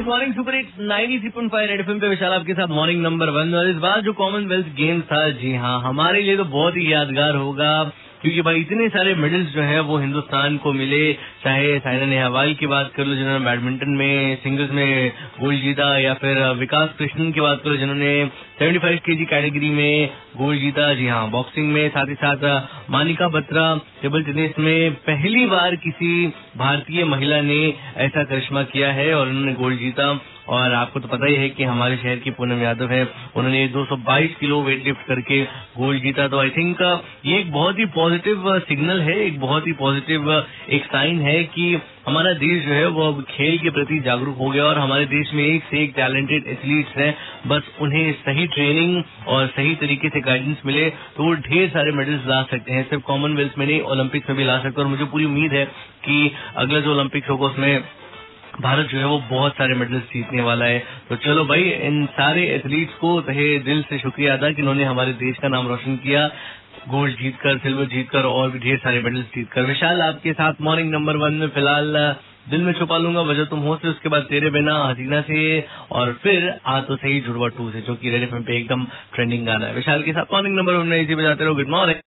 Good morning super eight ninety three point five red पे विशाल आपके साथ मॉर्निंग नंबर वन और इस बार जो कॉमनवेल्थ गेम्स था, जी हाँ हमारे लिए तो बहुत ही यादगार होगा, क्योंकि भाई इतने सारे मेडल्स जो है वो हिंदुस्तान को मिले। चाहे साइना नेहवाल की बात कर लो, जिन्होंने बैडमिंटन में सिंगल्स में गोल्ड जीता, या फिर, विकास कृष्णन की बात करो, जिन्होंने 75 केजी कैटेगरी में गोल्ड जीता। जी हाँ बॉक्सिंग में साथ ही साथ मानिका बत्रा, टेबल टेनिस में पहली बार किसी भारतीय महिला ने ऐसा करिश्मा किया है और उन्होंने गोल्ड जीता। और आपको तो पता ही है कि हमारे शहर की पूनम यादव है। उन्होंने 222 किलो वेट लिफ्ट करके गोल्ड जीता। तो आई थिंक ये एक बहुत ही पॉजिटिव सिग्नल है। एक बहुत ही पॉजिटिव एक साइन है कि हमारा देश जो है वो अब खेल के प्रति जागरूक हो गया और हमारे देश में एक से एक टैलेंटेड एथलीट्स हैं। बस उन्हें सही ट्रेनिंग और सही तरीके से गाइडेंस मिले तो वो ढेर सारे मेडल्स ला सकते हैं। सिर्फ़ कॉमनवेल्थ में नहीं ओलंपिक्स में भी ला सकते हैं। और मुझे पूरी उम्मीद है कि अगला जो ओलंपिक्स होगा, उसमें भारत जो है वो बहुत सारे मेडल्स जीतने वाला है। तो चलो भाई, इन सारे एथलीट्स को तहे दिल से शुक्रिया अदा कि उन्होंने हमारे देश का नाम रोशन किया। गोल्ड जीतकर, सिल्वर जीतकर और भी ढेर सारे मेडल्स जीतकर। विशाल, आपके साथ मॉर्निंग नंबर वन में फ़िलहाल दिल में छुपा लूँगा, वजह तुम हो से, उसके बाद तेरे बिना, हसीना से, और फिर आ तो सही जुड़वा टू से, जो कि रेड एफ़ पे एकदम ट्रेंडिंग गाना है। विशाल के साथ मॉर्निंग नंबर वन में इसी बजाते रहो। Good morning